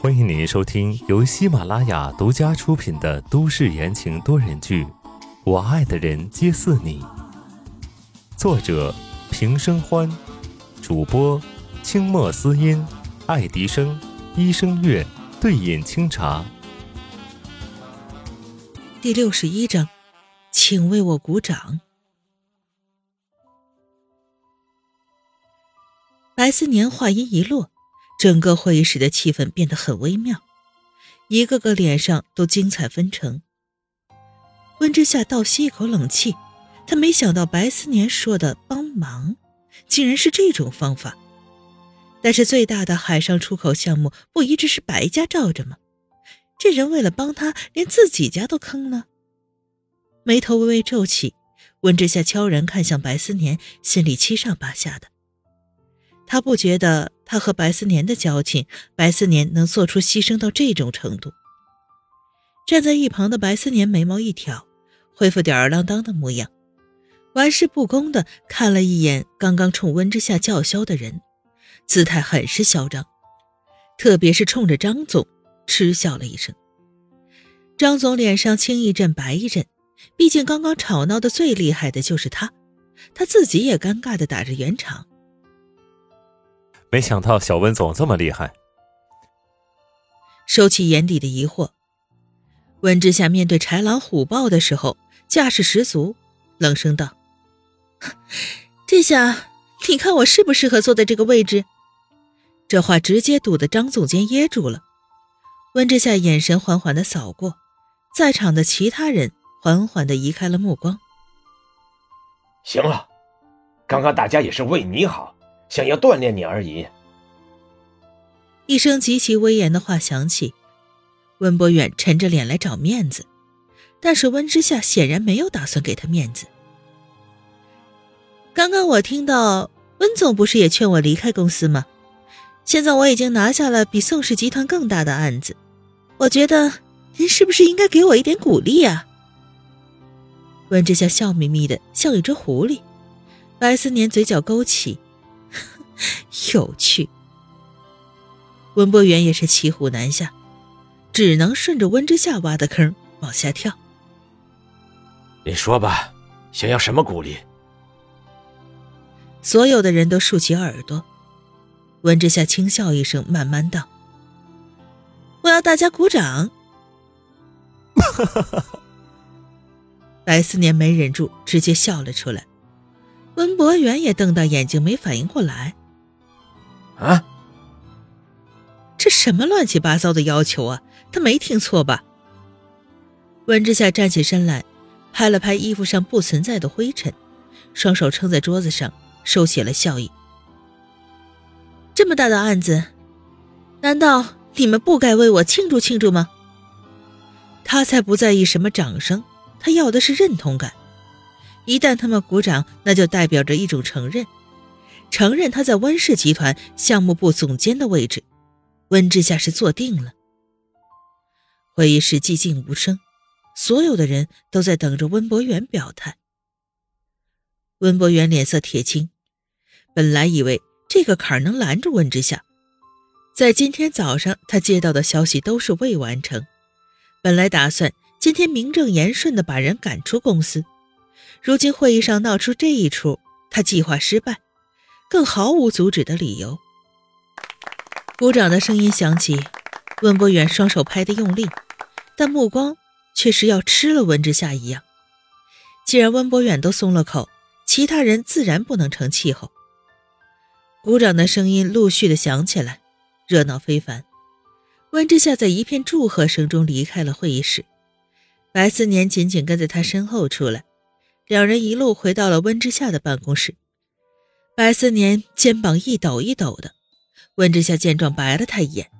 欢迎您收听由喜马拉雅独家出品的都市言情多人剧《我爱的人皆似你》，作者平生欢，主播清墨思音、爱迪生、一生月、对饮清茶。第六十一章，请为我鼓掌。白思年话音一落，整个会议室的气氛变得很微妙，一个个脸上都精彩纷呈。温之夏倒吸一口冷气，他没想到白思年说的帮忙，竟然是这种方法。但是最大的海上出口项目不一直是白家罩着吗？这人为了帮他，连自己家都坑了。眉头微微皱起，温之夏悄然看向白思年，心里七上八下的。他不觉得他和白思年的交情，白思年能做出牺牲到这种程度。站在一旁的白思年眉毛一挑，恢复吊儿郎当的模样，玩世不恭的看了一眼刚刚冲温之夏叫嚣的人，姿态很是嚣张，特别是冲着张总嗤笑了一声。张总脸上青一阵白一阵，毕竟刚刚吵闹的最厉害的就是他，他自己也尴尬的打着圆场。没想到小温总这么厉害。收起眼底的疑惑，温之夏面对豺狼虎豹的时候架势十足，冷声道：“这下你看我适不适合坐在这个位置？”这话直接堵得张总监噎住了。温之夏眼神缓缓的扫过，在场的其他人缓缓的移开了目光。行了，刚刚大家也是为你好。想要锻炼你而已。一声极其威严的话响起，温博远沉着脸来找面子，但是温之夏显然没有打算给他面子。刚刚我听到温总不是也劝我离开公司吗？现在我已经拿下了比宋氏集团更大的案子，我觉得您是不是应该给我一点鼓励啊？温之夏笑眯眯的，像一只狐狸。白思年嘴角勾起。有趣。温博远也是骑虎难下，只能顺着温之夏挖的坑往下跳。你说吧，想要什么鼓励？所有的人都竖起耳朵。温之夏轻笑一声，慢慢道：“我要大家鼓掌。”白思年没忍住，直接笑了出来。温博远也瞪大眼睛，没反应过来。啊！这什么乱七八糟的要求啊？他没听错吧？温之夏站起身来，拍了拍衣服上不存在的灰尘，双手撑在桌子上，收起了笑意。这么大的案子，难道你们不该为我庆祝庆祝吗？他才不在意什么掌声，他要的是认同感。一旦他们鼓掌，那就代表着一种承认，承认他在温氏集团项目部总监的位置。温之夏是坐定了。会议室寂静无声，所有的人都在等着温博远表态。温博远脸色铁青，本来以为这个坎儿能拦住温之夏，在今天早上他接到的消息都是未完成，本来打算今天名正言顺的把人赶出公司。如今会议上闹出这一出，他计划失败，更毫无阻止的理由。鼓掌的声音响起，温博远双手拍得用力，但目光却是要吃了温之夏一样。既然温博远都松了口，其他人自然不能成气候。鼓掌的声音陆续的响起来，热闹非凡。温之夏在一片祝贺声中离开了会议室，白思年紧紧跟在他身后出来。两人一路回到了温之夏的办公室，白思年肩膀一抖一抖的，温之夏见状白了他一眼：“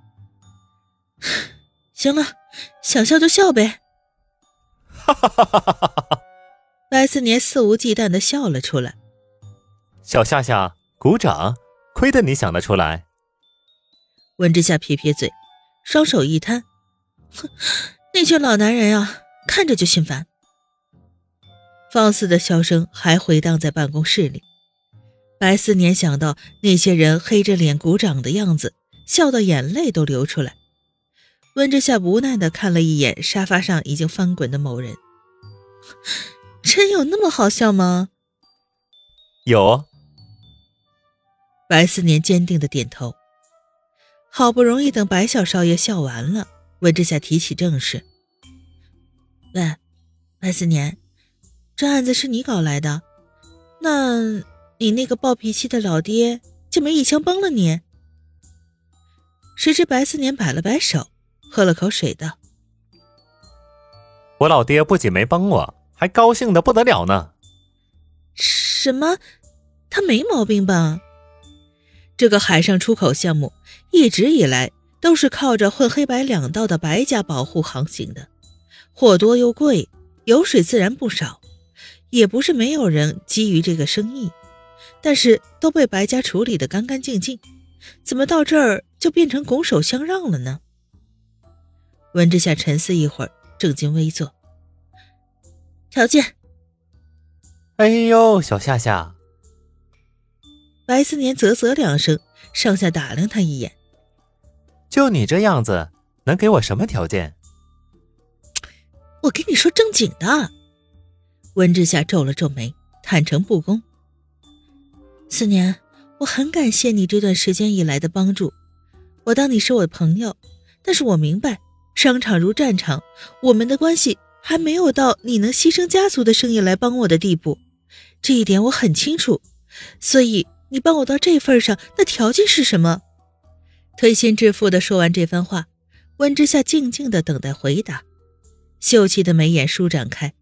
行了，想笑就笑呗。”哈哈哈哈哈哈！白思年肆无忌惮的笑了出来。小夏夏，鼓掌，亏得你想得出来。温之夏撇撇嘴，双手一摊：“哼，那群老男人啊，看着就心烦。”放肆的笑声还回荡在办公室里。白思年想到那些人黑着脸鼓掌的样子，笑到眼泪都流出来。温之夏无奈的看了一眼沙发上已经翻滚的某人，真有那么好笑吗？有。白思年坚定的点头。好不容易等白小少爷笑完了，温之夏提起正事：“喂，白思年，这案子是你搞来的？那你那个暴脾气的老爹就没一枪崩了你？”谁知白思年摆了摆手。喝了口水，道：“我老爹不仅没崩我，还高兴的不得了呢。”“什么？他没毛病吧？”这个海上出口项目一直以来都是靠着混黑白两道的白家保护航行的，货多又贵，油水自然不少。也不是没有人基于这个生意，但是都被白家处理的干干净净，怎么到这儿就变成拱手相让了呢？温之夏沉思一会儿，正襟危坐。条件。哎呦，小夏夏！白思年啧啧两声，上下打量他一眼。就你这样子，能给我什么条件？我跟你说正经的。温之夏皱了皱眉，坦诚不公。四年，我很感谢你这段时间以来的帮助，我当你是我的朋友，但是我明白。商场如战场，我们的关系还没有到你能牺牲家族的生意来帮我的地步，这一点我很清楚。所以你帮我到这份上，那条件是什么？推心置腹的说完这番话，温之夏静静的等待回答，秀气的眉眼舒展开，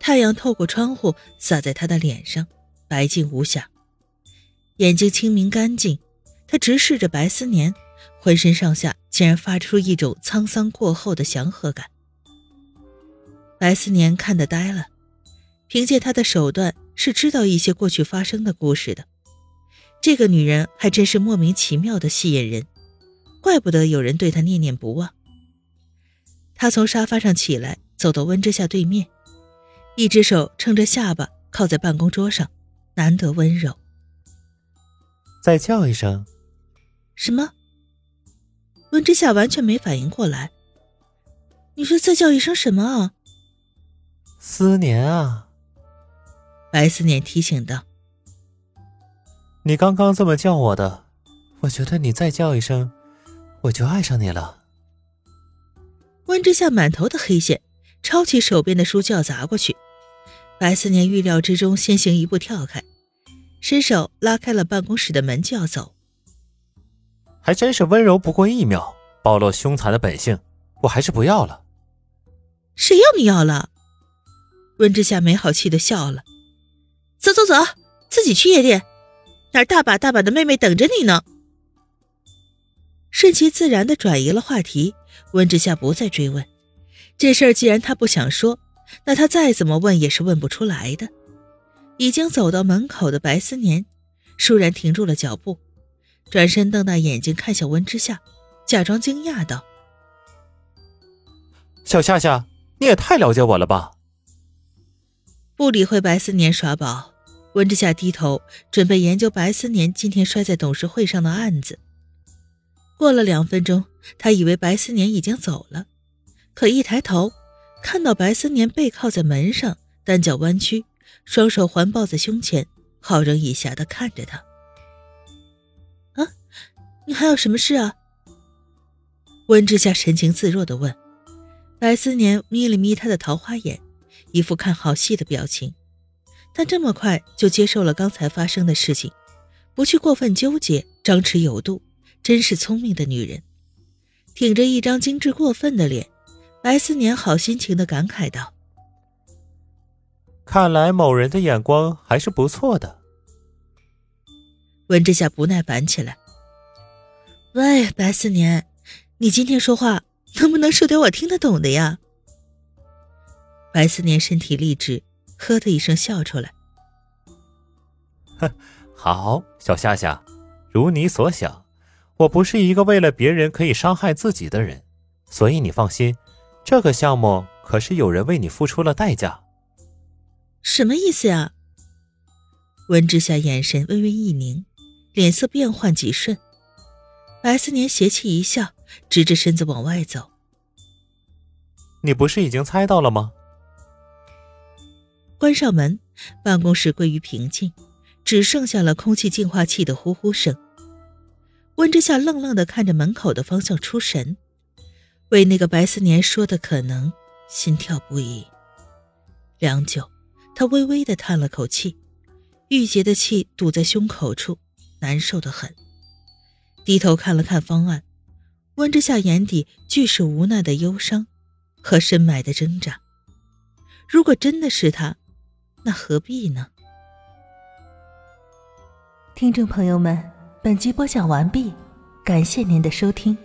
太阳透过窗户洒在他的脸上，白净无瑕，眼睛清明干净，他直视着白思年。浑身上下竟然发出一种沧桑过后的祥和感。白思年看得呆了，凭借他的手段是知道一些过去发生的故事的。这个女人还真是莫名其妙的吸引人，怪不得有人对她念念不忘。他从沙发上起来，走到温之夏对面，一只手撑着下巴靠在办公桌上，难得温柔。再叫一声，什么？温之夏完全没反应过来。你说再叫一声什么啊？思年啊！白思年提醒道：“你刚刚这么叫我的，我觉得你再叫一声，我就爱上你了。”温之夏满头的黑线，抄起手边的书就要砸过去。白思年预料之中，先行一步跳开，伸手拉开了办公室的门就要走。还真是温柔不过一秒，暴露凶残的本性。我还是不要了。谁要你要了？温之夏没好气的笑了。走走走，自己去夜店，那儿大把大把的妹妹等着你呢。顺其自然的转移了话题，温之夏不再追问这事儿。既然他不想说，那他再怎么问也是问不出来的。已经走到门口的白思年，倏然停住了脚步。转身瞪大眼睛看向温之夏，假装惊讶道：“小夏夏，你也太了解我了吧？”不理会白思年耍宝，温之夏低头准备研究白思年今天摔在董事会上的案子。过了两分钟，他以为白思年已经走了，可一抬头，看到白思年背靠在门上，单脚弯曲，双手环抱在胸前，好人一下的看着他。啊你还有什么事啊？温之夏神情自若的问。白思年眯了眯他的桃花眼，一副看好戏的表情。他这么快就接受了刚才发生的事情，不去过分纠结，张弛有度，真是聪明的女人。挺着一张精致过分的脸，白思年好心情的感慨道：“看来某人的眼光还是不错的。”温之夏不耐烦起来。喂，白思年，你今天说话能不能说点我听得懂的呀？白思年身体立直，呵的一声笑出来。哼，好，小夏夏，如你所想，我不是一个为了别人可以伤害自己的人，所以你放心，这个项目可是有人为你付出了代价。什么意思呀？温之夏眼神微微一凝，脸色变幻几瞬。白思年邪气一笑，直着身子往外走。你不是已经猜到了吗？关上门，办公室归于平静，只剩下了空气净化器的呼呼声。温之夏愣愣的看着门口的方向出神，为那个白思年说的可能心跳不已。良久，他微微的叹了口气，郁结的气堵在胸口处，难受的很。低头看了看方案，温之夏眼底俱是无奈的忧伤和深埋的挣扎。如果真的是他，那何必呢？听众朋友们，本集播讲完毕，感谢您的收听。